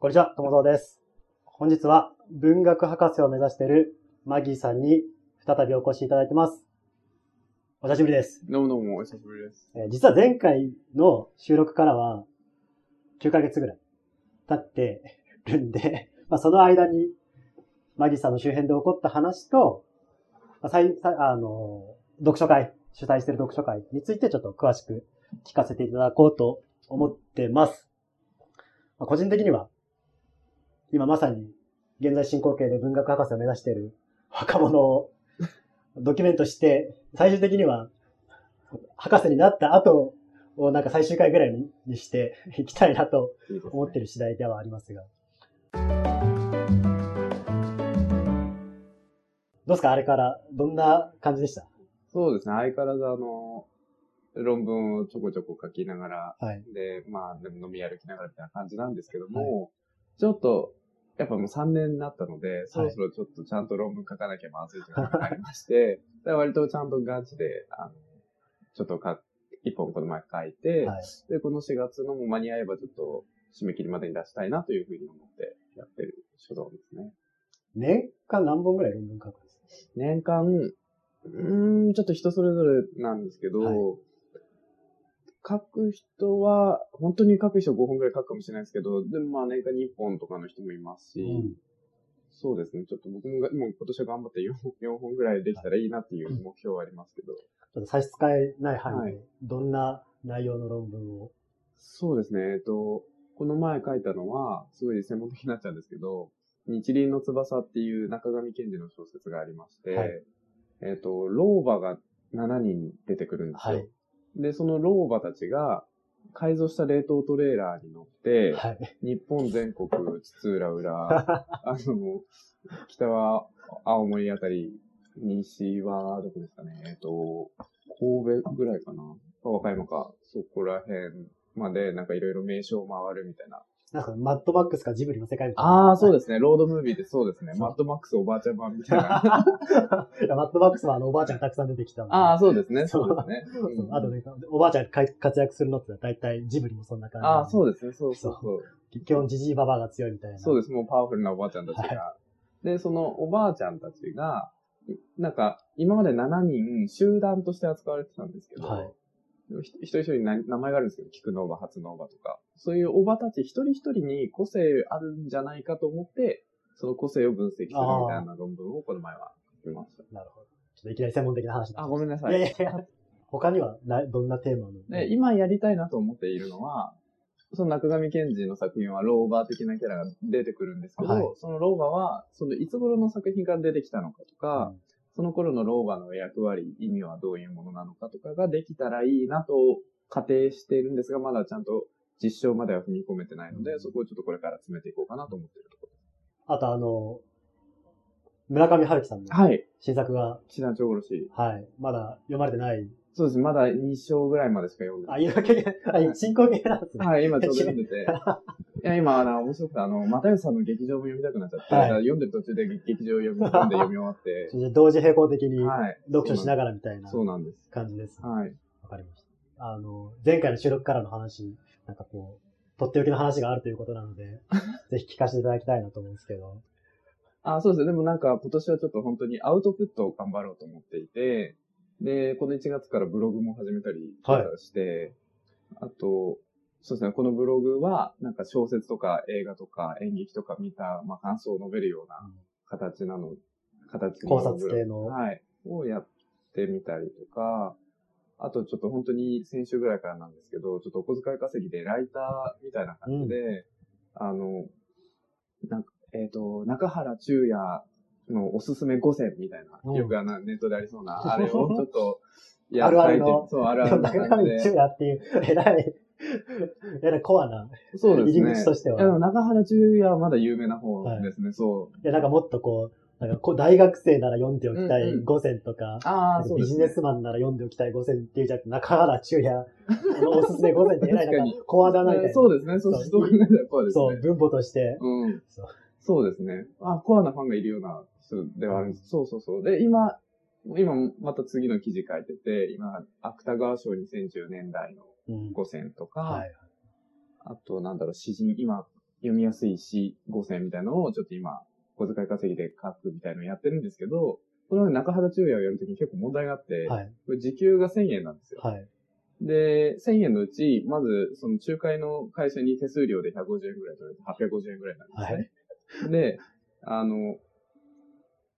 こんにちは、友蔵です。本日は文学博士を目指しているマギーさんに再びお越しいただいてます。お久しぶりです。どうもどうも、お久しぶりです。えー実は前回の収録からは9ヶ月ぐらい経ってるんで、まあ、その間にマギーさんの周辺で起こった話と、まあ、さいさあの、読書会、主催している読書会についてちょっと詳しく聞かせていただこうと思ってます。まあ、個人的には、今まさに現在進行形で文学博士を目指している若者をドキュメントして、最終的には博士になった後をなんか最終回ぐらいににしていきたいなと思ってる次第ではありますが。どうですか？あれから、どんな感じでした？そうですね、相変わらずあの、論文をちょこちょこ書きながら、はい。で、まあ、飲み歩きながらみたいな感じなんですけども、ちょっと、やっぱもう3年になったので、そろそろちょっとちゃんと論文書かなきゃまずいというのがありまして、で割とちゃんとガチで、あの、ちょっとか、一本この前書いて、はい。で、この4月のも間に合えばちょっと締め切りまでに出したいなというふうに思ってやってる所存ですね。年間何本ぐらい論文書くんです年間、うーん、ちょっと人それぞれなんですけど、はい書く人は、本当に書く人は5本ぐらい書くかもしれないですけど、でもまあ年間に1本とかの人もいますし、うんそうですね、ちょっと僕もが今今年は頑張って 4, 4 本ぐらいできたらいいなっていう目標はありますけど、ちょっと差し支えない範囲はいで、どんな内容の論文を？そうですね、えっと、この前書いたのは、すごい専門的になっちゃうんですけど、日輪の翼っていう中上健二の小説がありまして、はいえっと、老婆が7人出てくるんですよ。はい。で、その老婆たちが改造した冷凍トレーラーに乗って、はい。日本全国津々浦々、あの、北は青森あたり、西はどこですかね、えっと、神戸ぐらいかな和歌山か、そこら辺までなんかいろいろ名所を回るみたいな。なんか、マッドマックスかジブリの世界みたいな。ああ、そうでですね。ロードムービーでそうですね。マッドマックスおばあちゃん版みたいな。す。いやマッドマックスはあの、おばあちゃんがたくさん出てきた。ああ、そうですね。そそううですね。そううんあとね、おばあちゃんが活躍するのって大体ジブリもそんな感じ。ああ、そうでですね。そうそうそう。す。基本ジジイババアが強いみたいな。でそうです。もうパワフルなおばあちゃんたちが。で、そのおばあちゃんたちが、なんか、今まで7人集団として扱われてたんですけど、はい一人一人な名前があるんですけど、菊のおば、初のおばとか、そういうおばたち一人一人に個性あるんじゃないかと思って、その個性を分析するみたいな論文をこの前は書きました。なるほど。ちょっといきなり専門的な話だ。あ、ごめんなさいやいい。やいや。他にはな、どんなテーマの？で、今やりたいなと思っているのは、その中上健二の作品はローバー的なキャラが出てくるんですけど、はいそのローバーは、そのいつ頃の作品から出てきたのかとか、その頃のローバーの役割、意味はどういうものなのかとかができたらいいなと仮定しているんですが、まだちゃんと実証までは踏み込めてないので、そこをちょっとこれから詰めていこうかなと思っているところであとあの、村上春樹さんのす。はい。新作が、シナチョウ殺し。はい、まだ読まれてない。そうです。まだ2章ぐらいまでしか読んでなあ、い。いうわけで、あ、進行形なんですね。はい、今ちょうど読んでて。いや、今、あの、面白くて、あの、又吉さんの劇場も読みたくなっちゃって、はい読んでる途中で劇場読み込んで読み終わって、同時並行的にはい。読書しながらみたいなそうなんです。感じです。はい。わかりました。あの、前回の収録からの話、なんかこう、とっておきの話があるということなので、ぜひ聞かせていただきたいなと思うんですけど。あ、そうですね。でもなんか今年はちょっと本当にアウトプットを頑張ろうと思っていて、で、この1月からブログも始めたりはい。して、あと、そうですね、このブログはなんか小説とか映画とか演劇とか見た、まあ、感想を述べるような形なの、形の考察系のはい。をやってみたりとか、あとちょっと本当に先週ぐらいからなんですけど、ちょっとお小遣い稼ぎでライターみたいな感じで、あの、なんか、えっ、と、中原中也のおすすめ5選みたいな、うんよくあのネットでありそうな、あれをちょっと、やあるあるのそう、あるあるの中上感じで中也っていう、えらい、えらいコアな。そうですね。入り口としては中原中也はまだ有名な方ですね、そう。いや、なんかもっとこう、なんかこう大学生なら読んでおきたいうんうん5選とか、ああ、なんうです、ね。ビジネスマンなら読んでおきたい5選っていうじゃなくて、中原中也のおすすめ5選ってえらいなん確かコアだなみたいな。そうですね、そう、そうそうですね。そう、文法として。うん。そうそうですね。あ、コアなファンがいるような人ではあるんです。そうそうそう。で、今、今また次の記事書いてて、今、芥川賞2010年代のうん。5選とか、はい。あと、なんだろう、詩人、今、読みやすい詩5選みたいなのをちょっと今、小遣い稼ぎで書くみたいなのをやってるんですけど、この中原中也をやるときに結構問題があって、はい。これ時給が1000円なんですよ。はい。で、1000円のうち、まず、その仲介の会社に手数料で150円ぐらい取られて、850円ぐらいなんですね。で、あの、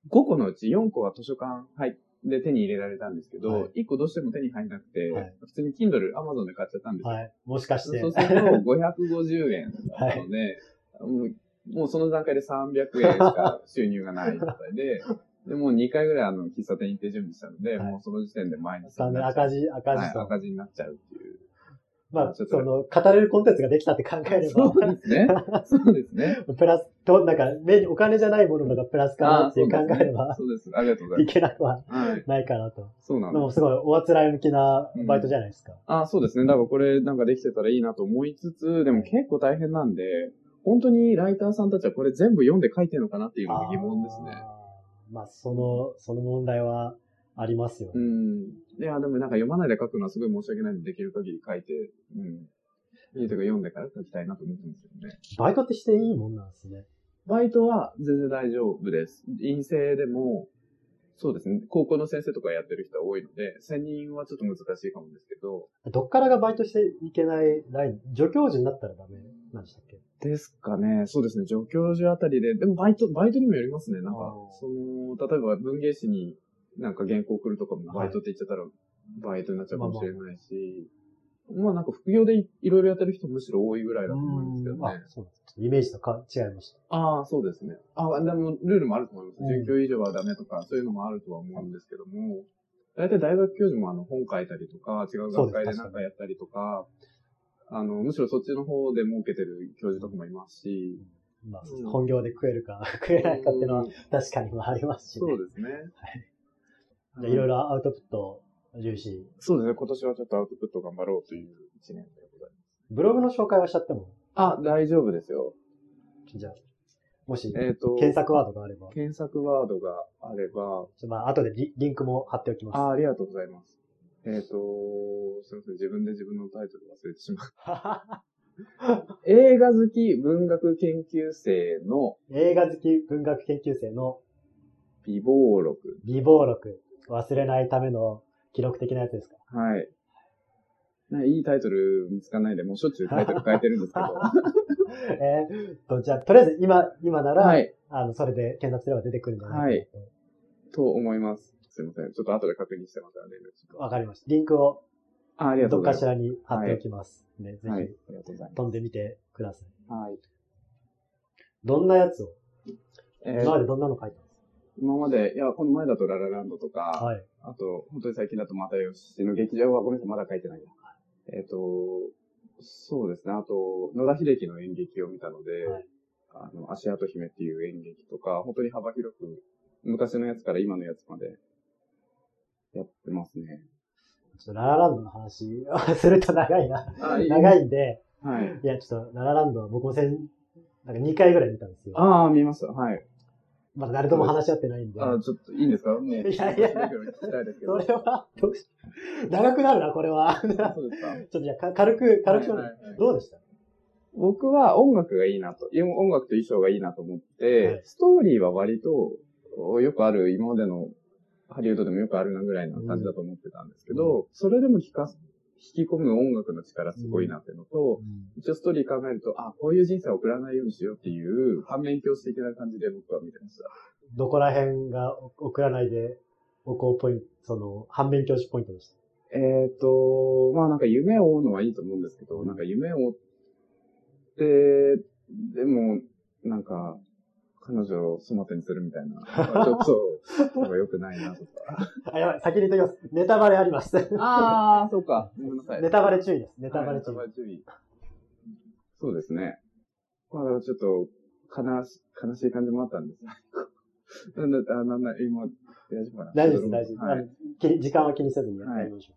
5個のうち4個は図書館入で手に入れられたんですけど、はい1個どうしても手に入んなくて、はい普通に Kindle、Amazon で買っちゃったんですよ。はい。もしかして。そうすると 550円だったので、もうもうその段階で300円しか収入がない状態で、でもう2回ぐらいあの喫茶店行って準備したので、はいもうその時点で毎日完全に赤字、赤はい。赤字になっちゃうっていう。まあ、その、語れるコンテンツができたって考えれそうば、ですね。そうですね。プラス、と、なんか、目にお金じゃないもののがプラスかなっていう考えれば、そうです。ありがとうございいます。けなくははい。ないかなと。そうなんです。でもすごいおあつらい向きなバイトじゃないですか。あそうですね。だからこれなんかできてたらいいなと思いつつ、でも結構大変なんで、本当にライターさんたちはこれ全部読んで書いてるのかなっていうのが疑問ですね。まあ、その、その問題はありますよね。うん。いや、でもなんか読まないで書くのはすごい申し訳ないので、できる限り書いて、うん。いいとか読んでから書きたいなと思ってますよね。バイトってしていいもんなんですね。バイトは全然大丈夫です。陰性でも、そうですね。高校の先生とかやってる人は多いので、専任はちょっと難しいかもですけど、どっからがバイトしていけないライン、助教授になったらダメなんでしたっけ？ですかね。そうですね。助教授あたりで、でもバイト、バイトにもよりますね。なんかその、例えば文芸誌になんか原稿送るとかもバイトって言っちゃったら、バイトになっちゃうかもしれないし、まあなんか副業でいいろいろやってる人むしろ多いぐらいだと思うんですけどね。あ、そう。イメージとか違いました。ああ、そうですね。あでもルールもあると思います。うん準教以上はダメとか、そういうのもあるとは思うんですけども、大体大学教授もあの本書いたりとか、違う学会でなんかやったりとか、あの、むしろそっちの方で儲けてる教授とかもいますし、まあ、うん本業で食えるか 食えないかっていうのは確かにもありますし、ね。そうですね。じゃあいろいろアウトプット重視。そうですね。今年はちょっとアウトプット頑張ろうという一年でございます。ブログの紹介はしちゃっても、あ、大丈夫ですよ。じゃあ、もし、えっ、と、検索ワードがあれば、検索ワードがあれば、ちょまあ、後でリリンクも貼っておきます。あありがとうございます。えっ、と、すみません。自分で自分のタイトル忘れてしまう。映画好き文学研究生の映画好き文学研究生の美貌録。美貌録、忘れないための記録的なやつですか？はい。ねいいタイトル見つかんないで、もうしょっちゅうタイトル変えてるんですけど。えーっと、じゃあ、とりあえず今、今なら、はい。あの、それで検索すれば出てくるんじゃないかなと。と思います。すいません。ちょっと後で確認してまた連絡します。わかりました。リンクをあありがとうございます。どっかしらに貼っておきます。ね、ぜはい。あひりがとうござい飛んでみてください。ます。はい。どんなやつを、えー今までどんなの書いたんです今まで、いや、この前だとララランドとか、かはい。あと、本当に最近だと又吉の劇場はごめんなさい、まだ書いてないや。えっ、と、そうですね。あと、野田秀樹の演劇を見たので、はいあの、足跡姫っていう演劇とか、本当に幅広く、昔のやつから今のやつまで、やってますね。ちょっとララランドの話すると長いな。あ長い。いんで、はい。いや、ちょっとララランドは僕も先、なんか2回ぐらい見たんですよ。ああ、見ました。はい。まだ誰とも話し合ってないんで。あちょっといいんですか？もう。いやいや。それは、どうし 長くなるな、これは。ちょっそうですか とじゃあ、か軽く、軽く、はいはいはいどうでした？僕は音楽がいいなと、音楽と衣装がいいなと思って、はいストーリーは割とよくある、今までのハリウッドでもよくあるなぐらいな感じだと思ってたんですけど、それでも弾かす、引き込む音楽の力すごいなっていうのと、一応ストーリー考えると、あ、こういう人生を送らないようにしようっていう反面教師的な感じで僕は見てました。どこら辺が送らないでおこうポイント、その、反面教師ポイントでした。えっ、と、まあなんか夢を追うのはいいと思うんですけど、なんか夢を追って、でも、なんか、彼女を粗末にするみたいな、ちょっと、なんか良くないなとか。あ、やばい、先に言っときます。ネタバレあります。ああ、そうか。ごめんなさい。ネタバレ注意です。ネタバレはい注意。ネタバレ注意。そうですね。まあ、ちょっと、悲し、悲しい感じもあったんです。なんだ、あ、なんだ、今、大丈夫かな大丈夫です、大丈夫です、はい。時間は気にせずにやはいりましょ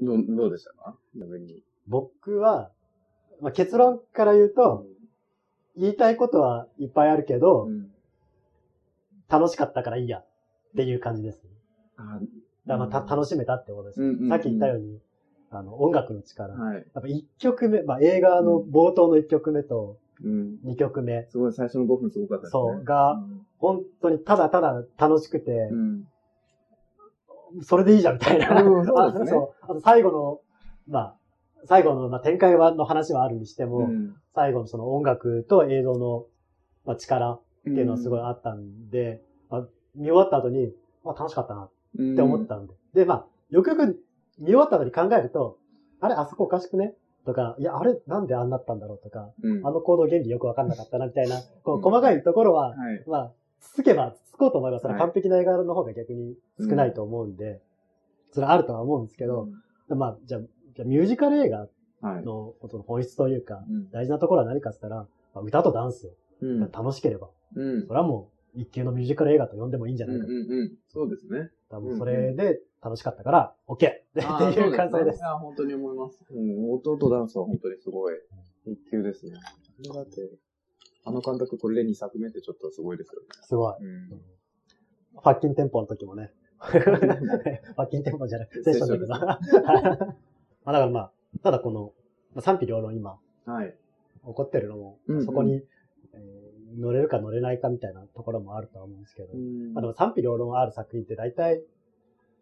う。どう、どうでしたか？逆に。僕は、まあ、結論から言うと、言いたいことはいっぱいあるけど、うん。楽しかったからいいやっていう感じですね。あだまあた楽しめたってことです、うんうんうんさっき言ったように、あの、音楽の力。はい。やっぱ一曲目、まあ、映画の冒頭の一曲目と、うん。2曲目。すごい最初の5分すごかったですね。そう、が、本当にただただ楽しくて、うん。それでいいじゃんみたいな。うんそうですね あそう。あと最後の、まあ、最後の、まあ、展開はの話はあるにしても、うん。最後のその音楽と映像の、まあ、力っっていうのはすごいあったんで、まあ、見終わった後に、まあ、楽しかったなって思ったんで。で、まあ、よくよく見終わった後に考えると、あれ、あそこおかしくね？とか、いや、あれ、なんであんなったんだろう？とか、うん。あの行動原理よくわかんなかったな、みたいな、こう、うん細かいところは、はい。まあ、つつけばつつこうと思えば、それはい完璧な映画の方が逆に少ないと思うんで、それはあるとは思うんですけど、まあ、じゃあ、じゃあミュージカル映画はい。のことの本質というか、うん。大事なところは何かって言ったら、まあ、歌とダンスうん。が楽しければ、うん。それはもう一級のミュージカル映画と呼んでもいいんじゃうんうんないか。うん。そうですね。多分それで楽しかったから、OK! っていう感想ですい。や、本当に思います。うん、音とダンスは本当にすごい一級ですね。だって、あの監督これで2作目ってちょっとすごいですよね。すごい。うん。ファッキンテンポの時もね。ファッキンテンポ じゃなくて、セッションだけど。まあだからまあ、ただこの、まあ賛否両論今、はい。起こってるのも、うんうん。そこに、えー乗れるか乗れないかみたいなところもあるとは思うんですけど、うん。まあでも賛否両論ある作品って大体、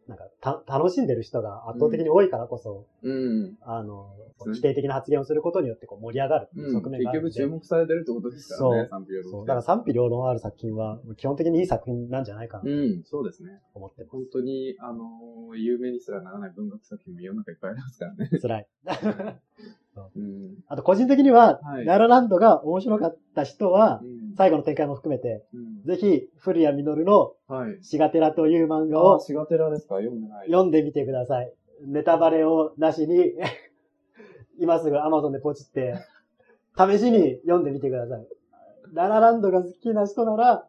なんかた、楽しんでる人が圧倒的に多いからこそ、うん。あの、うん否定的な発言をすることによってこう盛り上がる側面があるんで、結局注目されてるってことですからね、そう賛否両論そう、だから賛否両論ある作品は、基本的にいい作品なんじゃないかなとうん、そうですね。思ってま本当に、あのー有名にすらならない文学作品も世の中いっぱいありますからね。す。辛い。うん。あと個人的には、はいララランドが面白かった人はう、ん最後の展開も含めて、うんぜひ、古谷実のはい。シガテラという漫画あ、をシガテラですか？読んでない。読んでみてください。ネタバレをなしに、今すぐ Amazon でポチって、試しに読んでみてください。ララランドが好きな人なら、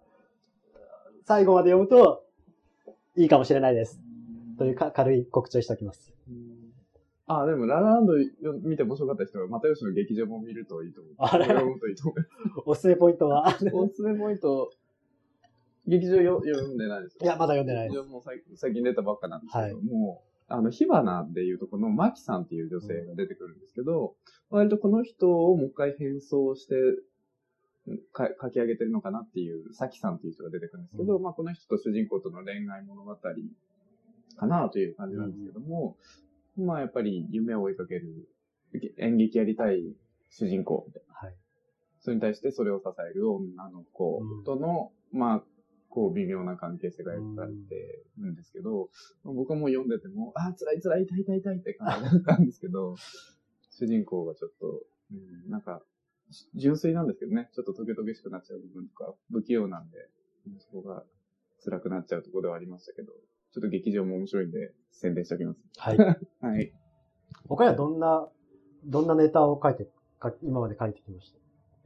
最後まで読むと、いいかもしれないです。というか軽い告知をしておきます。うんあ、でも、ララランドよ見て面白かった人は、又吉の劇場も見るといいと思う。あれ読むといいと思う。おすすめポイントは？おすすめポイント、劇場よ読んでないですいや、まだ読んでないです。劇場も最最近出たばっかなんですけど、はいもう、あの、火花でいうとこのマキさんっていう女性が出てくるんですけど、割とこの人をもう一回変装して、か書き上げてるのかなっていう、サキさんっていう人が出てくるんですけど、うまあこの人と主人公との恋愛物語かなという感じなんですけども、まあやっぱり夢を追いかける、演劇やりたい主人公みたいな。はい。それに対してそれを支える女の子との、まあ、こう微妙な関係性が描かれてるんですけど、僕はもう読んでても、あー、辛い辛い、痛い痛い痛いって感じだったんですけど、主人公がちょっと、うん、なんか、し純粋なんですけどね、ちょっとトゲトゲしくなっちゃう部分とか、不器用なんで、うんそこが辛くなっちゃうところではありましたけど、ちょっと劇場も面白いんで宣伝しておきます。はい。はい。他にはどんな、どんなネタを書いて、か今まで書いてきました？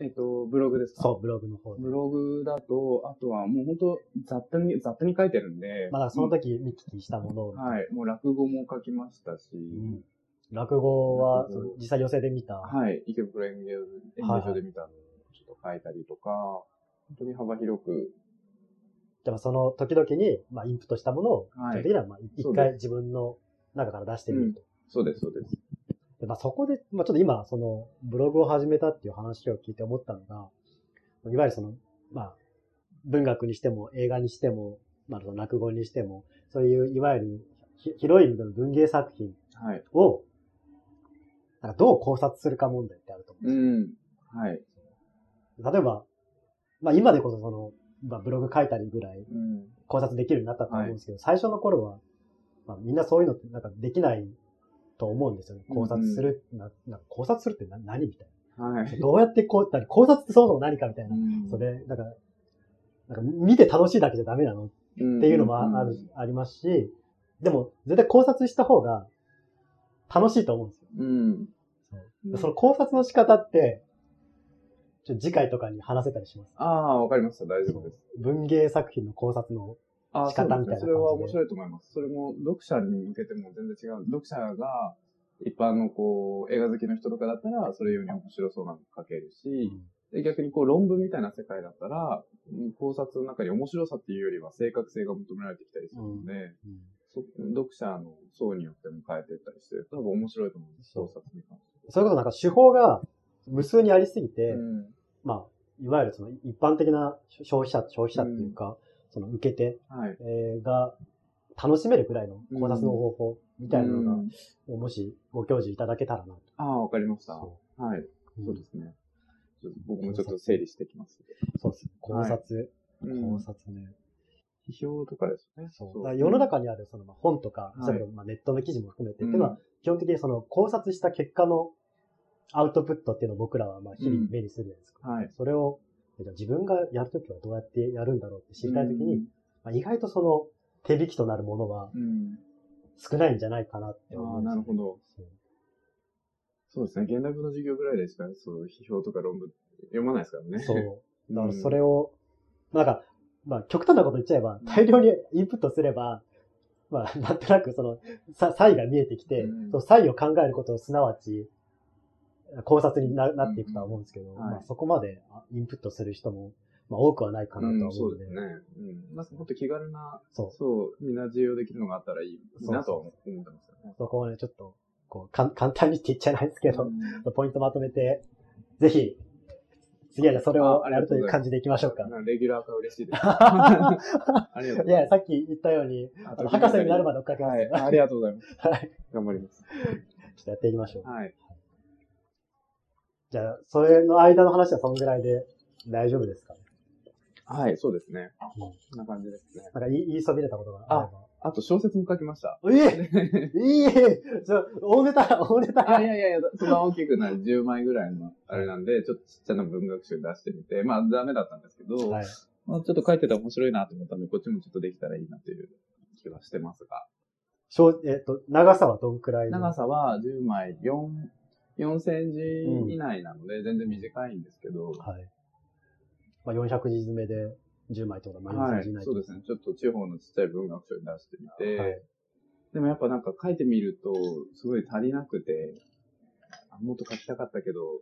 えっと、ブログですか？そう、ブログの方で。ブログだと、あとはもう本当ざっとに、ざっとに書いてるんで、まあ、だその時見聞きしたものを、はい、もう落語も書きましたし、うん落語は実際寄せで見た。はい、池袋演芸場で見たのをちょっと書いたりとか、本当に幅広く、でもその時々に、まあ、インプットしたものを、はい基本的には、まあ、一回自分の中から出してみると。そうです、そうです。でまあ、そこで、まあ、ちょっと今、その、ブログを始めたっていう話を聞いて思ったのが、いわゆるその、まあ、文学にしても、映画にしても、まあ、その落語にしても、そういう、いわゆる、ひ広い意味での文芸作品はい。を、なんかどう考察するか問題ってあると思うんですようん。はい。例えば、まあ今でこそその、まあブログ書いたりぐらいうん。考察できるようになったと思うんですけど、最初の頃は、まあみんなそういうのってなんかできないと思うんですよね。考察する、ななんか考察するってな何みたいはいな。。どうやってこう、何考察ってそもそも何かみたいな。うんそれ、なんか、なんか見て楽しいだけじゃダメなのっていうのもあある、ありますし、でも絶対考察した方が楽しいと思うんですよ。うん。でその考察の仕方って、ちょっと次回とかに話せたりします？ああ、わかりました。大丈夫です。文芸作品の考察のああ、仕方みたいな感じでそれは面白いと思います。それも読者に向けても全然違う。読者が一般のこう、映画好きの人とかだったら、それより面白そうなの書けるし、で逆にこう論文みたいな世界だったら、うん考察の中に面白さっていうよりは正確性が求められてきたりするので、うんそ読者の層によっても変えていったりして、多分面白いと思うんです、考察に関してそれこそなんか手法が無数にありすぎて、うん。まあ、いわゆるその一般的な消費者、消費者っていうか、その受け手、はい。えーが楽しめるくらいの考察の方法みたいなのが、うんもしご教示いただけたらなと。ああ、わかりました。そはい。うそうですね。僕もちょっと整理してきます。そうです。考察、うん考察ね。批評とかですね。そう。世の中にあるそのまあ本とか、はいそれまあネットの記事も含めて、うんっていうのは基本的にその考察した結果のアウトプットっていうのを僕らはまあ日々目にするじゃないですか。はい。それを、じゃあ自分がやるときはどうやってやるんだろうって知りたいときに、うんまあ、意外とその手引きとなるものはうん。少ないんじゃないかなってああ、思うんですよなるほど。そうですね。現代文の授業ぐらいでしか、そう、批評とか論文読まないですからね。そう。だからそれれを、なんか、まあ極端なこと言っちゃえば、大量にインプットすれば、まあなんとなくその、さ差異が見えてきて、うんその差異を考えることをすなわち、考察にななっていくとは思うんですけど、んはいまあそこまであインプットする人も、まあ多くはないかなとは思そううんで、ですね。うん。まあ、もっと気軽な、そう。そう、みんな自由できるのがあったらいいそうなとは思ってますよね。そこをね、ちょっと、こう、かん 簡単にって言っちゃないですけど、うんポイントまとめて、ぜひ、次はじゃあそれをやるがという感じでいきましょうか。レギュラー化嬉しいです。ありがとうごいや、ざいさっき言ったように、ます。あの博士になるまで追っかけますよ。はい。ありがとうございます。はい。頑張ります。ちょっとやっていきましょう。はい。じゃあ、それの間の話はそのぐらいで大丈夫ですかね？はい、そうですね。うんこんな感じですね。なんか言い言いそびれたことがああと小説も書きました。ええいいえそう大ネタ、大ネいタ。やいやいやいや、そんな大きくない10枚ぐらいのあれなんで、ちょっとちっちゃな文学集出してみて、まあダメだったんですけど、はい。まあ、ちょっと書いてたら面白いなと思ったんで、こっちもちょっとできたらいいなという気はしてますが。小えっ、と、長さはどんくらいの？長さは10枚、4、4センチ以内なので、全然短いんですけど、はい。まあ、400字詰めで10枚とか、まあ、4はいセンチ以内、そうですね。ちょっと地方のちっちゃい文学書に出してみて、はい。でもやっぱなんか書いてみると、すごい足りなくて、あもっと書きたかったけど、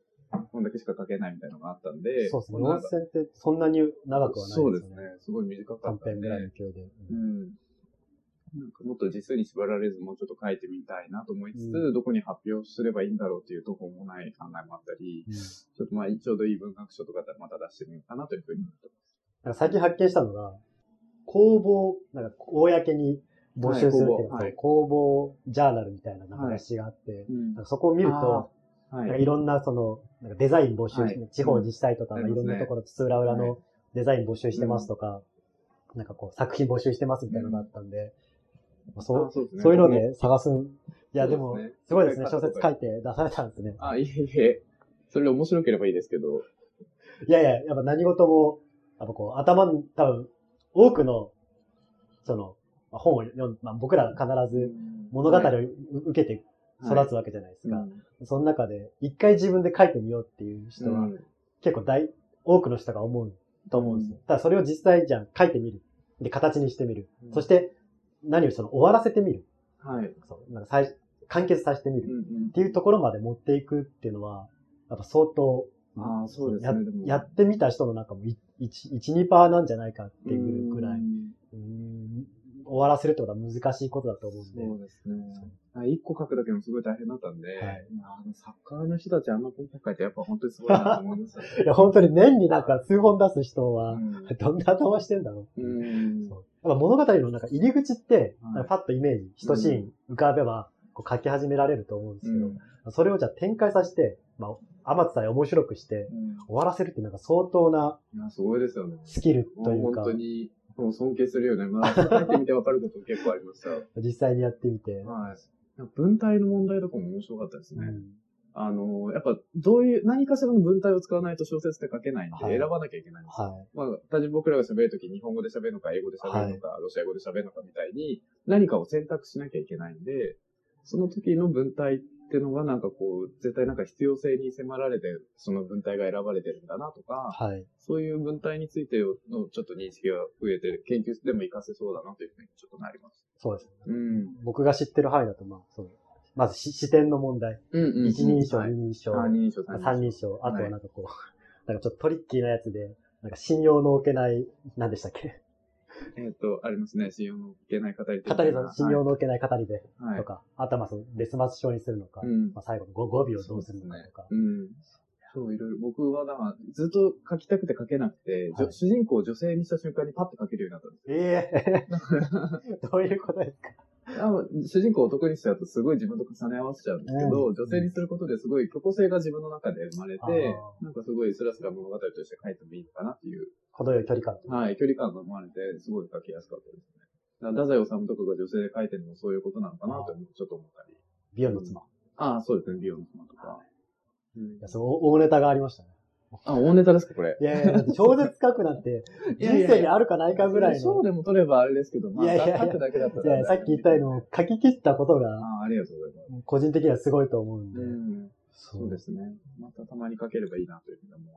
こんだけしか書けないみたいなのがあったんで、そうですね。4こんなセンってそんなに長くはないそうですすでよね。ね。すごい短かったんで。短編ぐらいの勢いで。うん。なんかもっと実数に縛られずもうちょっと書いてみたいなと思いつつ、うどこに発表すればいいんだろうっていうところもない考えもあったり、うん。ちょっとまあちょうどいい文学賞とかだったらまた出してみようかなというふうに思ってなんか最近発見したのが、公募、なんか公に募集するっていうか、はい公募ジャーナルみたいななんか雑誌があって、ます。なんかそこを見ると、はい。なんかいろんなその、なんかデザイン募集、はい。地方自治体とか、いろんなところ、津浦浦はい。のデザイン募集してますとか、なんかこう作品募集してますみたいなのがあったんで、そうあそうねそういうので探すん。いや、でもすごいですね。小説書いて出されたんですね。あ、いえいえ。それで面白ければいいですけど。いやいや、やっぱ何事も、やっぱこう、頭に、多分、多くの、その、まあ本を読ん、まあ、僕らが必ず物語をはい受けて育つわけじゃないですか。うんその中で、一回自分で書いてみようっていう人は、うん結構大、多くの人が思うと思うんですよ。うんただそれを実際じゃあ書いてみる。で、形にしてみる。うんそして、何よりその終わらせてみる。はい。そう。なんか最完結させてみる。うんっていうところまで持っていくっていうのは、やっぱ相当、ああ、そうですやね。やってみた人の中もい1、1、2%なんじゃないかっていうぐらい、うんうん終わらせるってことは難しいことだと思うんで。そうですね。あ一個書くだけでもすごい大変だったんで、はいあのサッカーの人たちあんなポンポン書いてやっぱ本当にすごいなと思いましたね。いや、本当に年になんか数本出す人は、うん どんな頭してんだろう。うんそうやっぱ物語のなんか入り口って、パッとイメージ、一シーン浮かべば、こう書き始められると思うんですけど、うんそれをじゃあ展開させて、まあ、天津さえ面白くして、終わらせるってなんか相当ないや、すごいですよね。スキルというか本当、に、もう尊敬するよね。まあ、書いてみてわかること結構ありました。実際にやってみて。はい。文体の問題とかも面白かったですね。うんあの、やっぱ、どういう、何かしらの文体を使わないと小説って書けないんで、はい選ばなきゃいけないんですよ。はまあ、単純に僕らが喋るとき日本語で喋るのか、英語で喋るのか、ロシア語で喋るのかみたいに、何かを選択しなきゃいけないんで、その時の文体ってのがなんかこう、絶対なんか必要性に迫られて、その文体が選ばれてるんだなとか、い。はい。そういう文体についてのちょっと認識が増えて、研究でも活かせそうだなというふうにちょっとなります。そうです。うん。僕が知ってる範囲だと、まあ、そう。まずし視点の問題。うんうん、一人称、はい。二人称、三人称、三人称、あとはなんかこう、なんかちょっとトリッキーなやつで、なんか信用の置けない、何でしたっけ？えっ、と、ありますね。信用の受けない語り手語りの、信用の置けない語りで、はい。とか、あとはまあその、デスマス症にするのか、うん。まあ最後の語語尾をどうするのかとか、うん。そう、いろいろ。僕は、だから、ずっと書きたくて書けなくて、はい主人公を女性にした瞬間にパッと書けるようになったんですよ。ええだから、どういうことですか？あ主人公を男にしちゃうとすごい自分と重ね合わせちゃうんですけど、うん女性にすることですごい虚構性が自分の中で生まれてなんかすごいスラスラ物語として書いてもいいのかなっていう、程よい距離感。はい、距離感が生まれて、すごい書きやすかったですね。太宰治とかが女性で書いてるのもそういうことなのかなって思うちょっと思ったり。ビヨンの妻。ああ、そうですね、ビヨンの妻とか。うんいや、そう、大ネタがありましたね。あ、大ネタですか、これ。いやいや、小説書くなんて、人生にあるかないかぐらいの。賞でも取ればあれですけど、まあ、いやいや書くだけだったいや、さっき言ったように、書き切ったことあが、あ、ありがとうございます。個人的にはすごいと思うんで。うん。そそうですね。またたまに書ければいいなというふうに思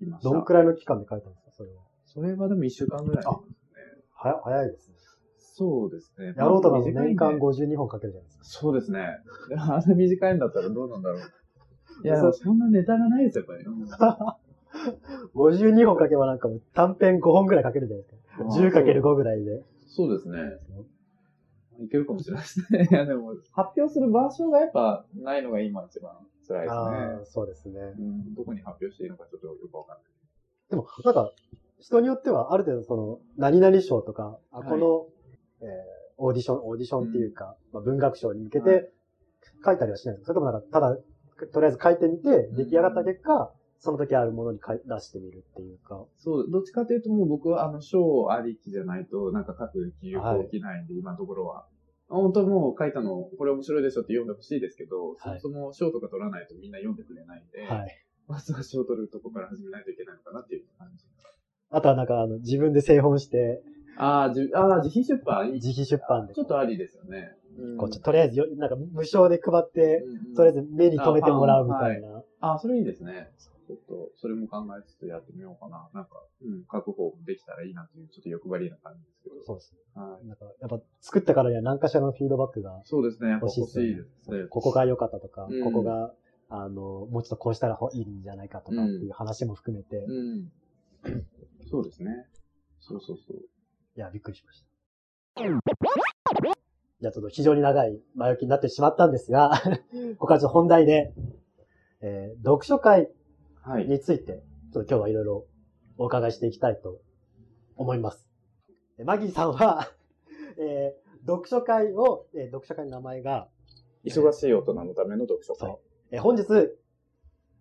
いました。どんくらいの期間で書いたんですか、それは。それはでも一週間ぐらい。あはや、早いですね。そうですね。やろうとかも短いんで年間52本書けるじゃないですか。そうですね。あんな短いんだったらどうなんだろう。いや、そんなネタがないですよ、やっぱ52 本書けばなんかもう短編5本ぐらい書けるじゃないですか。り。10×5 ぐらいで。そうですね。いけるかもしれないですね。いや、でも、発表する場所がやっぱないのが今一番辛いですあねあ、。そうですね。うん、どこに発表していいのかちょっとよくわかんない。でも、なんか、人によってはある程度その、何々賞とか、あはいこの、えーオーディション、オーディションっていうか、まあ、文学賞に向けはて書いたりはしないんですか？それともなんか、ただ、とりあえず書いてみて、出来上がった結果、その時あるものに書い出してみるっていうか。そう、どっちかというともう僕はあの、賞ありきじゃないと、なんか書く気力起きないんで、今のところは。本当もう書いたの、これ面白いでしょって読んでほしいですけど、はいそもそも賞とか取らないとみんな読んでくれないんで、はい。まずは賞取るとこから始めないといけないのかなっていう感じ。あとはなんか、あの、自分で製本して、ああ、じあー自費出版いい自費出版でち、ょっとありですよね。うんこうちょとりあえずよ、なんか無償で配って、うんうんとりあえず目に留めてもらうみたいな。あ、それいいですね。ちょっと、それも考えつつやってみようかな。なんか、うん、書く方もできたらいいなという、ちょっと欲張りな感じですけど。そうですね。はい。なんか、やっぱ作ったからには何かしらのフィードバックがそうですね。やっぱ欲しい欲しいです。ここが良かったとか、うんここが、あの、もうちょっとこうしたらいいんじゃないかとかっていう話も含めて、いうん。そうですね。そうそうそう。や、びっくりしました。じゃあちょっと非常に長い前置きになってしまったんですが、ここからちょっと本題で、えー読書会はい。について、ちょっと今日はいろいろお伺いしていきたいと思います。でマギーさんは、えー読書会を、えー読書会の名前が、忙しい大人のための読書会。えー本日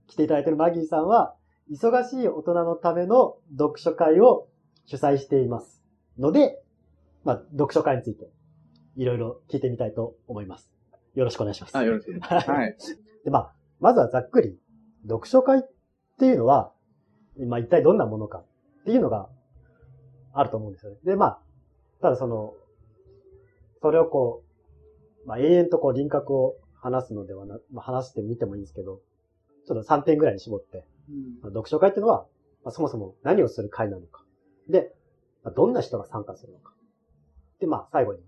来ていただいているマギーさんは、忙しい大人のための読書会を主催しています。ので、まあ、読書会について、いろいろ聞いてみたいと思います。よろしくお願いします。あ、よろしくお願いします。はい。で、まあ、まずはざっくり、読書会っていうのは、まあ、一体どんなものかっていうのがあると思うんですよね。で、まあ、ただその、それをこう、まあ、永遠とこう輪郭を話すのではな、まあ、話してみてもいいんですけど、ちょっと3点ぐらいに絞って、まあ読書会っていうのは、まあ、そもそも何をする会なのか。で、まあ、どんな人が参加するのか。で、まあ、最後に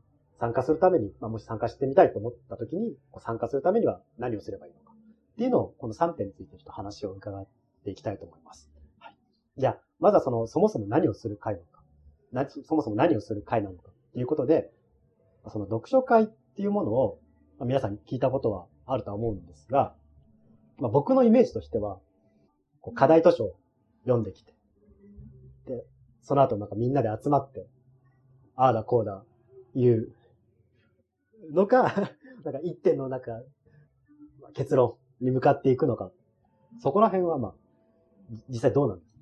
参加するために、まあ、もし参加してみたいと思った時に、参加するためには何をすればいいのか。っていうのを、この3点についてちょっと話を伺っていきたいと思います。はい。じゃあ、まずはその、そもそも何をする会なのか。なそもそも何をする会なのか。ということで、その読書会っていうものを、まあ、皆さん聞いたことはあるとは思うんですが、まあ、僕のイメージとしては、こう課題図書を読んできて、で、その後なんかみんなで集まって、ああだこうだ言うのか、なんか一点のなんか結論に向かっていくのか、そこら辺はまあ、実際どうなんですか？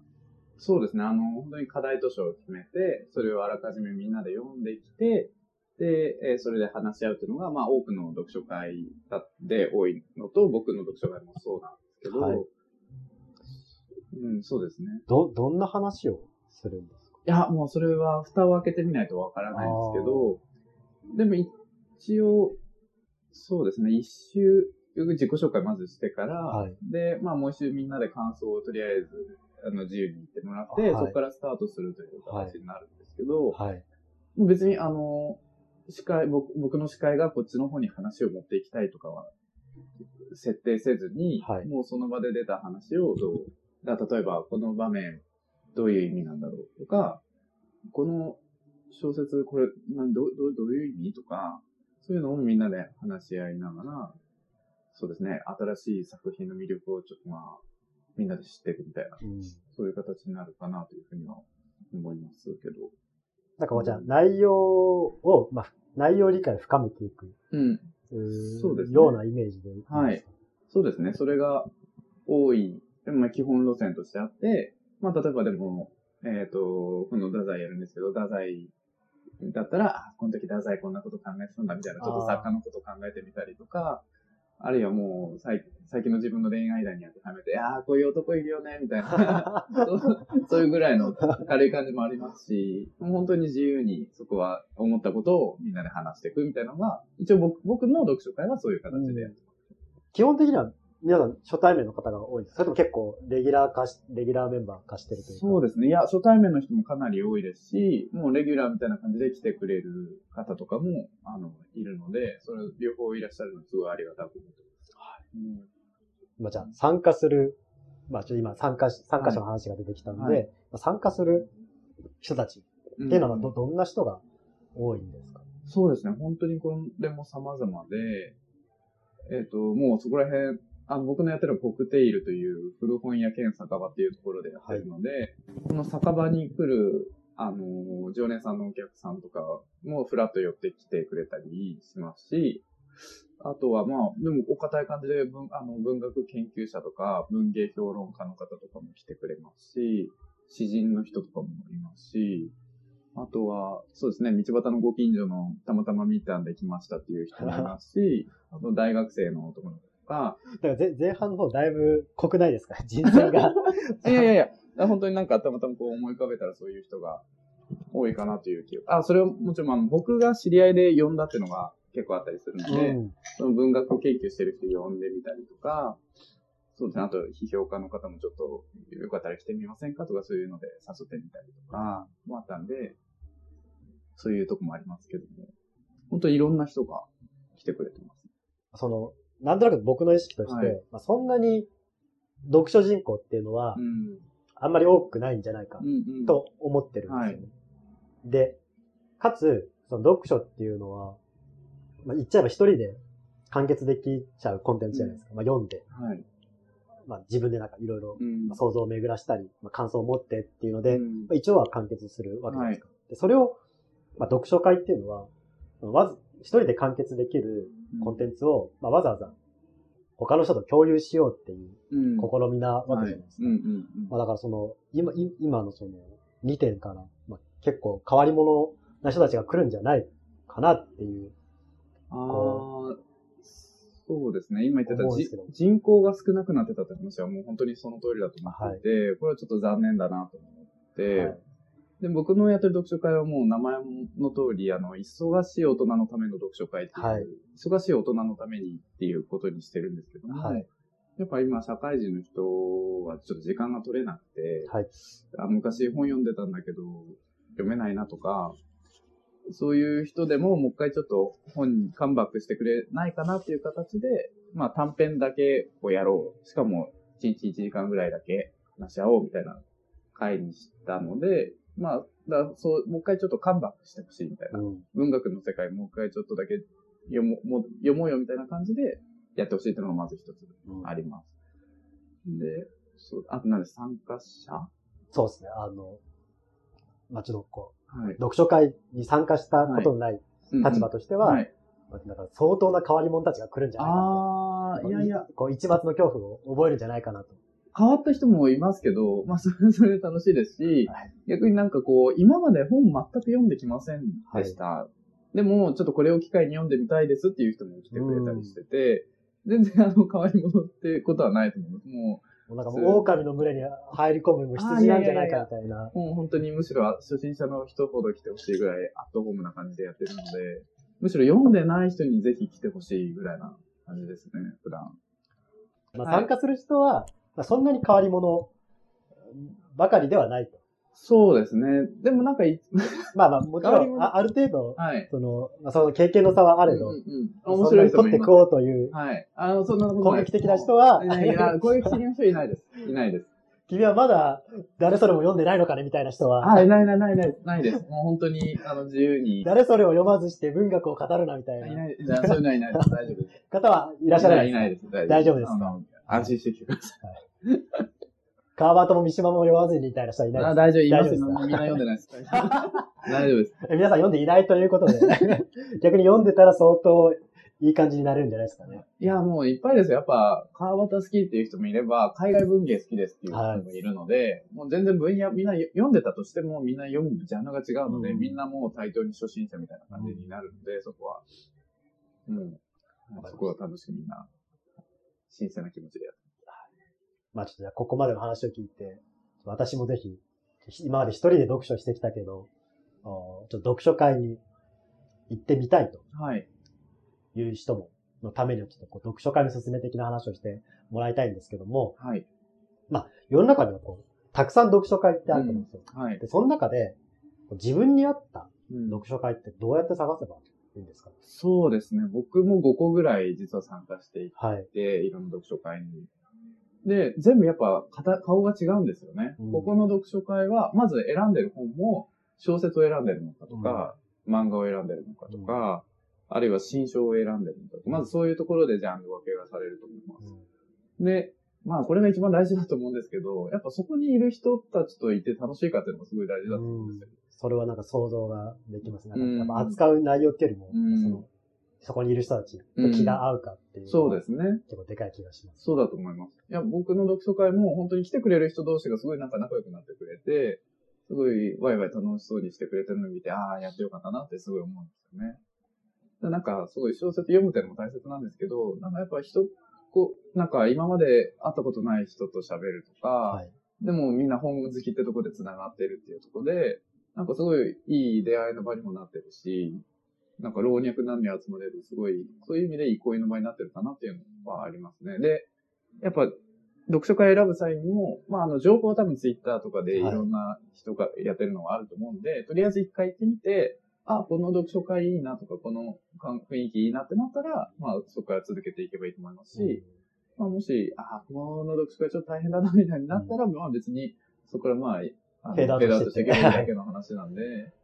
そうですね。あの、本当に課題図書を決めて、それをあらかじめみんなで読んできて、で、えーそれで話し合うっていうのが、まあ、多くの読書会で多いのと、僕の読書会もそうなんですけど、はい。うん、そうですね。ど、どんな話をするんですか？いや、もうそれは蓋を開けてみないとわからないんですけど、でも一応、そうですね、一周、自己紹介まずしてから、はい。で、まあもう一周みんなで感想をとりあえず、あの、自由に言ってもらって、はい。そこからスタートするという形になるんですけど、はい。もう別にあの、司会、僕僕の司会がこっちの方に話を持っていきたいとかは、設定せずに、はい。もうその場で出た話をどう、だ例えばこの場面、どういう意味なんだろうとか、この小説、これ、どどういう意味とか、そういうのをみんなで話し合いながら、そうですね、新しい作品の魅力をちょっとまあ、みんなで知ってるみたいな、うん。そういう形になるかなというふうには思いますけど。なんかこうじゃあ内容を、まあ、内容理解を深めていく、うん。そうですねようなイメージで。はいそうですね。それが多い、でもまあ基本路線としてあって、まあ例えばでも、えっ、と、この太宰やるんですけど、太宰だったら、あ、この時太宰こんなこと考えてたんだみたいな、ちょっと作家のこと考えてみたりとか、あるいはもう最、最近の自分の恋愛談に当てはめて、ああ、こういう男いるよね、みたいな そう。いうぐらいの軽い感じもありますし、もう本当に自由にそこは思ったことをみんなで話していくみたいなのが、一応僕僕の読書会はそういう形でやってます。基本的には皆さん初対面の方が多いんですそれとも結構レギュラー化し、レギュラーメンバー化してるというか。そうですね。いや、初対面の人もかなり多いですし、もうレギュラーみたいな感じで来てくれる方とかも、あの、いるので、それ両方いらっしゃるのはすごいありがたく思ってます。まあじゃあ参加する、まあちょっと今参加し、参加者の話が出てきたので、はいまあ参加する人たちっうんていうのはど、どんな人が多いんですか？そうですね。本当にこれも様々で、えっ、と、もうそこら辺、あの僕のやってるコクテイルという古本屋兼酒場っていうところでやってるので、この酒場に来る、あの、常連さんのお客さんとかもフラッと寄ってきてくれたりしますし、あとはまあ、でもお堅い感じで文あの文学研究者とか文芸評論家の方とかも来てくれますし、詩人の人とかもいますし、あとは、そうですね、道端のご近所のたまたま見たんで来ましたっていう人もいますし、あと大学生の男の子か、だからぜ前半の方だいぶ濃くないですか？人生が。いやいやいや、本当になんかたまたまこう思い浮かべたらそういう人が多いかなという気が。あ、それはもちろんあの僕が知り合いで呼んだっていうのが結構あったりするので、うんその文学を研究してる人呼んでみたりとか、そうですね、あと批評家の方もちょっとよかったら来てみませんかとかそういうので誘ってみたりとかもあったんで、そういうとこもありますけども、本当にいろんな人が来てくれてます。その、なんとなく僕の意識として、はいまあ、そんなに読書人口っていうのはうん。あんまり多くないんじゃないかうんうん。と思ってるんですよね。で、かつ、その読書っていうのは、まあ、言っちゃえば一人で完結できちゃうコンテンツじゃないですか。まあ、読んで、はい。まあ、自分でなんかいろいろ想像を巡らしたり、まあ、感想を持ってっていうので、うんまあ、一応は完結するわけじゃないですか。でそれを、まあ、読書会っていうのは、まず、一人で完結できるコンテンツを、まあ、わざわざ他の人と共有しようっていううん。試みなわけじゃないですか。まあ、だからその、今、い今のその2点から、まあ、結構変わり者な人たちが来るんじゃないかなっていう。ああ、そうですね。今言ってた人口が少なくなってたって話はもう本当にその通りだと思っていて、これはちょっと残念だなと思って、はいで、僕のやってる読書会はもう名前の通り、あの、忙しい大人のための読書会っていう、はい忙しい大人のためにっていうことにしてるんですけども、はいやっぱ今社会人の人はちょっと時間が取れなくて、はい。あ昔本読んでたんだけど、読めないなとか、そういう人でももう一回ちょっと本にカムバックしてくれないかなっていう形で、まあ短編だけをやろう。しかも1日1時間ぐらいだけ話し合おうみたいな回にしたので、まあ、だそう、もう一回ちょっとカムバックしてほしいみたいな。うん。文学の世界もう一回ちょっとだけ読もうもう読もうよみたいな感じでやってほしいっていうのがまず一つうんあります。で、そう、あとなんで参加者？そうですね。あの、まあ、ちょっとこはい。う、読書会に参加したことのない立場としては、はい。まあだから相当な変わり者たちが来るんじゃないかああ、な。いやいや、こう、一抹の恐怖を覚えるんじゃないかなと。変わった人もいますけど、まあ、それ それで楽しいですし、はい逆になんかこう、今まで本全く読んできませんでした。でも、ちょっとこれを機会に読んでみたいですっていう人も来てくれたりしてて、全然あの、変わり者ってことはないと思います。ももうなんかもう狼の群れに入り込む羊なんじゃないかみたいな。う、もう本当にむしろ初心者の人ほど来てほしいぐらいアットホームな感じでやってるので、むしろ読んでない人にぜひ来てほしいぐらいな感じですね、普段。まあ、はい参加する人は、まあ、そんなに変わり者ばかりではないと。そうですね。でもなんかい、まあまあ、もちろん、あある程度、はい。その、まあ、その経験の差はあれど、うんうん面白い取って食。おうというはい。あの、そんな攻撃的な人は、いやいや、攻撃的な人いないです。いないです。君はまだ誰それも読んでないのかねみたいな人は、はい、ないないないない、ないです。もう本当に、あの、自由に。い誰それを読まずして文学を語るなみたいなない、じゃあそういうのはいないです。大丈夫です。方はいらっしゃらないいないです。大丈夫です安心してきてくださ川端も三島も読まずにみたいな人はいい。ないですあ大丈夫、言います大丈夫ですか？みんな読んでないです。大丈夫です。え 皆さん読んでいないということで、逆に読んでたら相当いい感じになれるんじゃないですかね。いや、もういっぱいですよ。やっぱ、川端好きっていう人もいれば、海外文芸好きですっていう人もいるので、もう全然分野、みんな読んでたとしても、みんな読むジャンルが違うので、うんみんなもう対等に初心者みたいな感じになるので、そこは。うん。そこは楽しみな、新鮮な気持ちでやってまあちょっとじゃあここまでの話を聞いて、私もぜひ、今まで一人で読書してきたけど、ちょっと読書会に行ってみたいとはい。いう人も、のためにちょっとこう読書会の勧め的な話をしてもらいたいんですけども、はい。世の中にはこう、たくさん読書会ってあると思うんですよ。はい。で、その中で、自分に合ったうん読書会ってどうやって探せばいいんですか？そうですね。僕も5個ぐらい実は参加していはい。て、いろんな読書会に。で、全部やっぱ型顔が違うんですよね。うんここの読書会は、まず選んでる本も小説を選んでるのかとか、漫画を選んでるのかとか、あるいは新書を選んでるのかとか、まずそういうところでジャンル分けがされると思います。で、まあこれが一番大事だと思うんですけど、やっぱそこにいる人たちといて楽しいかっていうのがすごい大事だと思うんですよ。それはなんか想像ができますね。うんやっぱ扱う内容っていうよりも、うんその、そこにいる人たちと気が合うかっていう。そうですね。結構でかい気がします。そうだと思います。いや、僕の読書会も本当に来てくれる人同士がすごいなんか仲良くなってくれて、すごいワイワイ楽しそうにしてくれてるのを見て、ああ、やってよかったなってすごい思うんですよね。でなんか、すごい小説読むっていうのも大切なんですけど、なんかやっぱ人、こう、なんか今まで会ったことない人と喋るとか、はい。でもみんな本好きってとこで繋がってるっていうとこで、なんかすごいいい出会いの場にもなってるし、なんか老若男女集まれる、すごい、そういう意味でいい恋の場になってるかなっていうのはありますね。で、やっぱ、読書会選ぶ際にも、まあ、あの、情報は多分ツイッターとかでいはいろんな人がやってるのがあると思うんで、とりあえず一回行ってみて、あ、この読書会いいなとか、この雰囲気いいなってなったら、まあ、そこから続けていけばいいと思いますし、まあ、もし、あ、この読書会ちょっと大変だなみたいになったら、まあ別に、そこからまあ、フェードアウトしていけばいいだけの話なんで、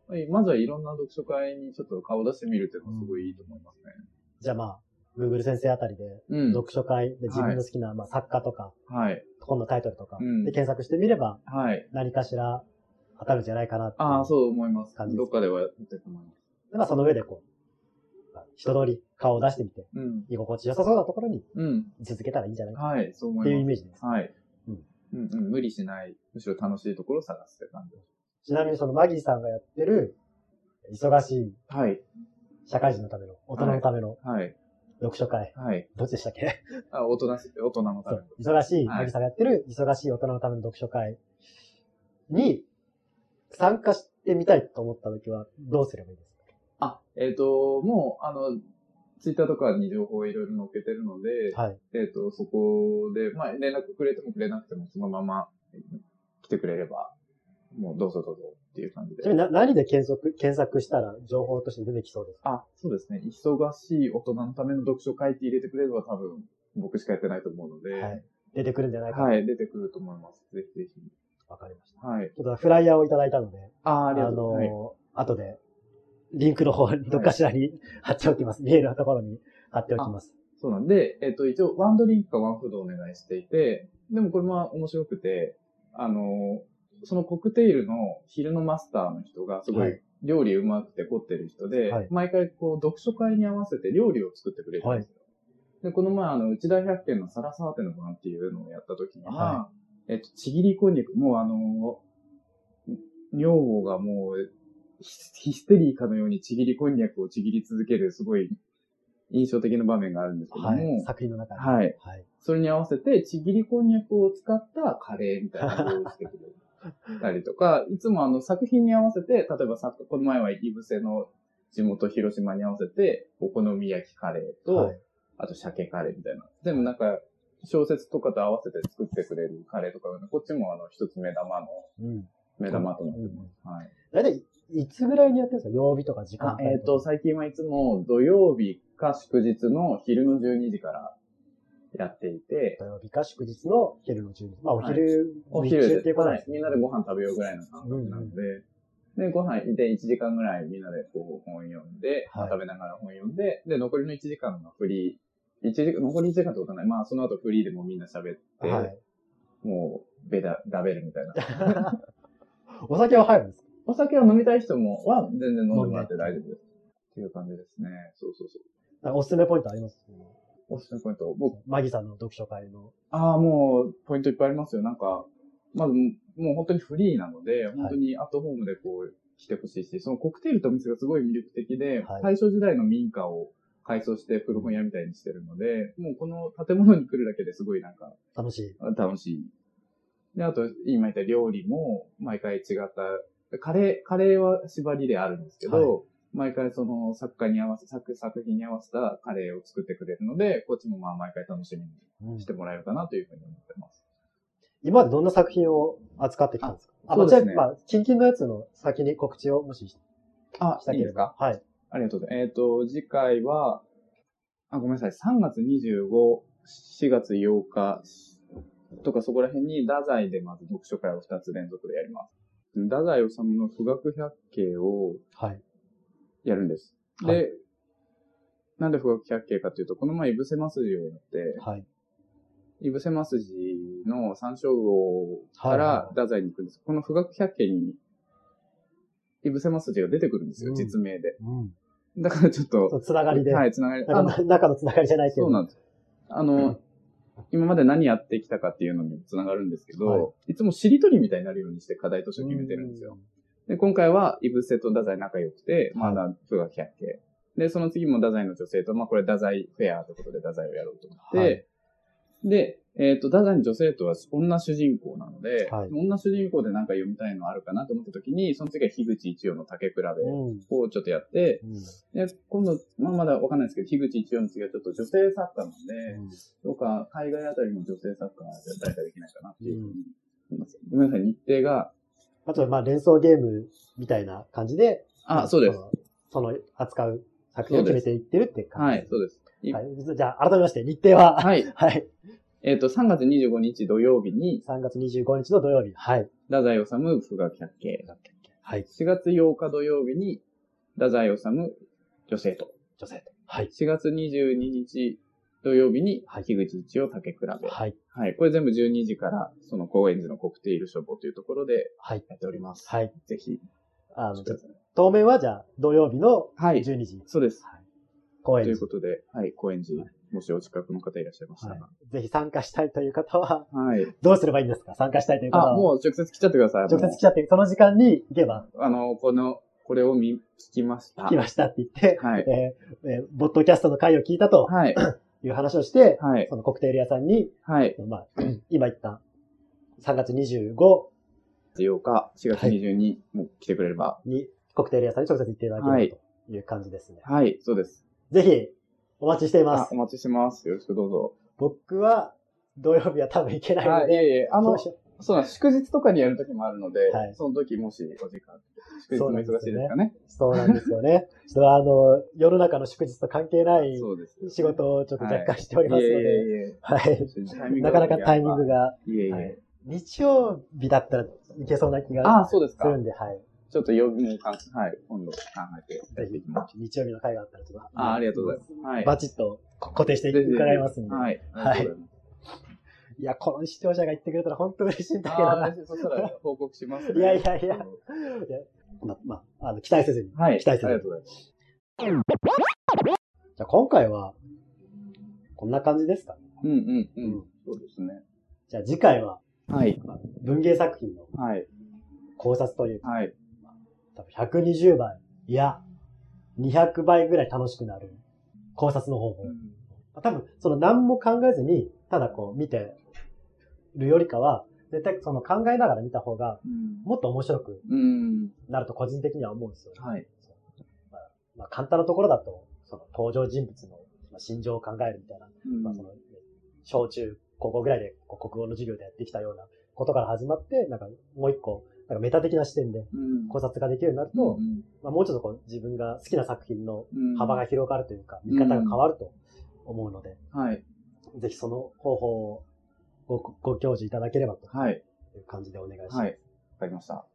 まずはいろんな読書会にちょっと顔を出してみるっていうのはすごいいいと思いますね。じゃあまあ、Google 先生あたりで、うん。読書会で自分の好きな、まあ、作家とか、はい。本のタイトルとか、うんで検索してみれば、はい。何かしら当たるんじゃないかなってああ、そう思います感じ。どっかではやってると思います。でまあ、その上でこう、まあ一通り顔を出してみて、うん。居心地良さそうなところにうん。続けたらいいんじゃないかはい、そう思っていうイいまメージです。す。はい。うんうんうん。無理しない。むしろ楽しいところを探すって感じ。ちなみにそのマギーさんがやってる、忙しいはい。社会人のための、大人のためのはい。読書会、はい。どっちでしたっけ？あ、大人す、大人のたそめう。忙しい、はいマギーさんがやってる忙しい大人のための読書会に参加してみたいと思ったときはどうすればいいですあ、えっ、と、もう、あの、ツイッターとかに情報をいろいろ載っけてるので、かはい。えっ、と、そこで、まあ、連絡くれてもくれなくても、そのまま来てくれれば、もうどうぞどうぞっていう感じで。ちな何で検索、検索したら情報として出てきそうですか？あ、そうですね。忙しい大人のための読書会って入れてくれれば多分、僕しかやってないと思うので、はい。出てくるんじゃないかな。はい、出てくると思います。ぜひぜひ。わかりました。はい。ちょっとフライヤーをいただいたので、あーありがあとう。はい、のー、後で、リンクの方にどっかしらに貼っておきます。見えるところに貼っておきます。そうなんで、えっ、と、一応、ワンドリンクかワンフードをお願いしていて、でもこれも面白くて、あの、そのコクテイルの昼のマスターの人がすごはいい料理うまくて凝ってる人で、はい毎回こう読書会に合わせて料理を作ってくれるんですよ。で、この前あの、内田百軒のサラサーテのご飯っていうのをやった時には、はえっと、ちぎりこんにゃく、もうあの、女房がもうヒヒステリーかのようにちぎりこんにゃくをちぎり続けるすごい印象的な場面があるんですけども、はい。作品の中に。はい。はい。それに合わせて、ちぎりこんにゃくを使ったカレーみたいなのをしてくれたりとか、いつもあの作品に合わせて、例えばさ、この前はイブセの地元広島に合わせて、お好み焼きカレーと、はい。あと鮭カレーみたいな。全部なんか、小説とかと合わせて作ってくれるカレーとか、こっちもあの一つ目玉の、うん。目玉となってます。はい。い、いつぐらいにやってるんですか？曜日とか時間あ帯えっ、と、最近はいつも土曜日か祝日の昼の12時からやっていて土、曜日か祝日の昼の12時。まあ、おはい昼、お昼っていうことはですね。いみんなでご飯食べようぐらいの感覚なので、で、ご飯で1時間ぐらいみんなでこう本読んで、はい食べながら本読んで、で、残りの1時間がフリ1時間、残り1時間ってことはない。まあ、その後フリーでもみんな喋って、はい。もう、ベダ、ダベるみたいな。お酒は入るんですか？お酒を飲みたい人も、は全然飲んでもらって大丈夫です。っていう感じですね。そうそうそう。なんかおすすめポイントあります？おすすめポイント。僕、マギさんの読書会の。ああ、もう、ポイントいっぱいありますよ。なんか、まず、もう本当にフリーなので、本当にアットホームでこう、来てほしいし、そのコクテールとお店がすごい魅力的で、はい大正時代の民家を改装して古本屋みたいにしてるので、もうこの建物に来るだけですごいなんか、楽しい。楽しい。で、あと、今言った料理も、毎回違った、カレー、カレーは縛りであるんですけど、毎回その作家に合わせ、作、作品に合わせたカレーを作ってくれるので、こっちもまあ毎回楽しみにうんしてもらえるかなというふうに思ってます。今までどんな作品を扱ってきたんですか？あ、そうですねまあ、キンキンのやつの先に告知をもししあたければ。はい。ありがとうございます。えっ、と、次回は、あ、ごめんなさい。3月25、4月8日とかそこら辺に、太宰でまず読書会を2つ連続でやります。太宰治の富岳百景をはい。やるんです。はで、なんで富岳百景かというと、この前、いぶせますじをやって、はい。いぶせますじの三章号からはいはい太宰に行くんです。この富岳百景に、いぶせますじが出てくるんですよ、うん実名で。うん。だからちょっと、つながりで。はい、つながり。中のつながりじゃないけど。そうなんです。あの、今まで何やってきたかっていうのにもつながるんですけど、、はいつもしりとりみたいになるようにして課題図書決めてるんですよ。で、今回は、イブセと太宰仲良くて、まだ、富岳百景。で、その次も太宰の女性と、まあこれ太宰フェアということで太宰をやろうと思って、はいで、えっ、と、太宰の女性とは女主人公なので、はい女主人公でなんか読みたいのあるかなと思った時に、その次は樋口一葉の竹比べうん。うん。をちょっとやって、うんで、今度、まあまだわかんないですけど、樋口一葉の次はちょっと女性作家なので、どうか海外あたりの女性作家じゃ誰かできないかなっていうふうに思います。ごめんなさい、日程が、あと、まあ、連想ゲームみたいな感じで、あ、そうです。その。その扱う作品を決めていってるって感じ。はい、そうです。いはい。じゃあ、改めまして、日程は、はい。はい。えっ、と、3月25日土曜日に、3月25日の土曜日。はい。太宰治富岳百景。はい。4月8日土曜日に、太宰治女性と。女性と。はい。4月22日土曜日に、はい樋口一葉竹比べ。はい。はい。これ全部12時から、その高円寺のコクテール書房というところではい。やっております。はい。ぜひ。あの、当面はじゃあ、土曜日のはい。12時。そうです。はい。公演ということで、はい、高円寺、もしお近くの方いらっしゃいましたら。はい。ぜひ参加したいという方は、はい。どうすればいいんですか？参加したいという方あ、は。もう直接来ちゃってください。直接来ちゃって、その時間に行けば、あの、この、これを見、聞きました。来ましたって言って、はいえーえーボッドキャストの回を聞いたとはい。いう話をして、はい。そのコクテール屋さんに、はい。まあ、今言った3月25 8日、4月22日も来てくれれば。にコクテール屋さんに直接行っていただければという感じですね。はい、そうです。ぜひ、お待ちしています、。あお待ちしてます。よろしくどうぞ。僕は、土曜日は多分行けないので、えいえ、あの、そう祝日とかにやるときもあるので、はいその時もしお時間祝日そうも忙しいですかね。そうなんですよね。ちょっとあの、世の中の祝日と関係ない。仕事をちょっと若干しておりますので。はい。なかなかタイミングが。が、いえいえ。はい日曜日だったらいけそうな気あがする。んで、はい。ちょっと曜日もかん、はい、今度考えて。日曜日の会があったらと、ああ、ありがとうございます。はい。バチッと固定して伺いますんで。はい。ありがとうござい。いや、この視聴者が言ってくれたら本当嬉しいんだけどそしたら報告しますね。いやいやいやま、まあ、あの、期待せずに。はい。期待せずにありがとうございます。じゃあ今回は、こんな感じですか？ね。うんうんううんん。そうですね。じゃあ次回は、はい。文芸作品のはい。考察というか、はい。多分120倍、いや、200倍ぐらい楽しくなる考察の方法。多分、その何も考えずに、ただこう見てるよりかは、絶対その考えながら見た方が、うん。もっと面白くうん。なると個人的には思うんですよね。はい。まあ、まあ簡単なところだと、その登場人物のまあ心情を考えるみたいな、うんまあその、小中高校ぐらいでこう国語の授業でやってきたようなことから始まって、なんかもう一個、なんかメタ的な視点でうん考察ができるようになると、うんまあ、もうちょっとこう自分が好きな作品のうん幅が広がるというか、見方が変わると思うので、はい。ぜひその方法をごご教授いただければとはい。いう感じでお願いします。はい。わかりました。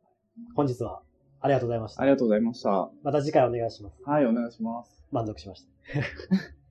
本日はありがとうございました。ありがとうございました。また次回お願いします。はい、お願いします。満足しました。